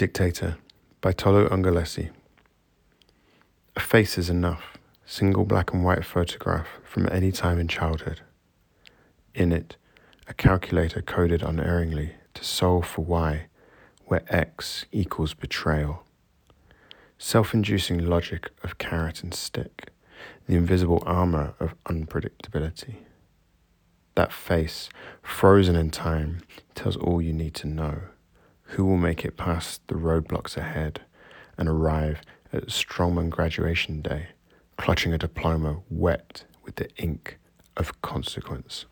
Dictator by Tolu Ungalesi. A face is enough, single black and white photograph from any time in childhood. In it, a calculator coded unerringly to solve for y, where x equals betrayal. Self inducing logic of carrot and stick, the invisible armor of unpredictability. That face, frozen in time, tells all you need to know. Who will make it past the roadblocks ahead and arrive at Strongman graduation day, clutching a diploma wet with the ink of consequence?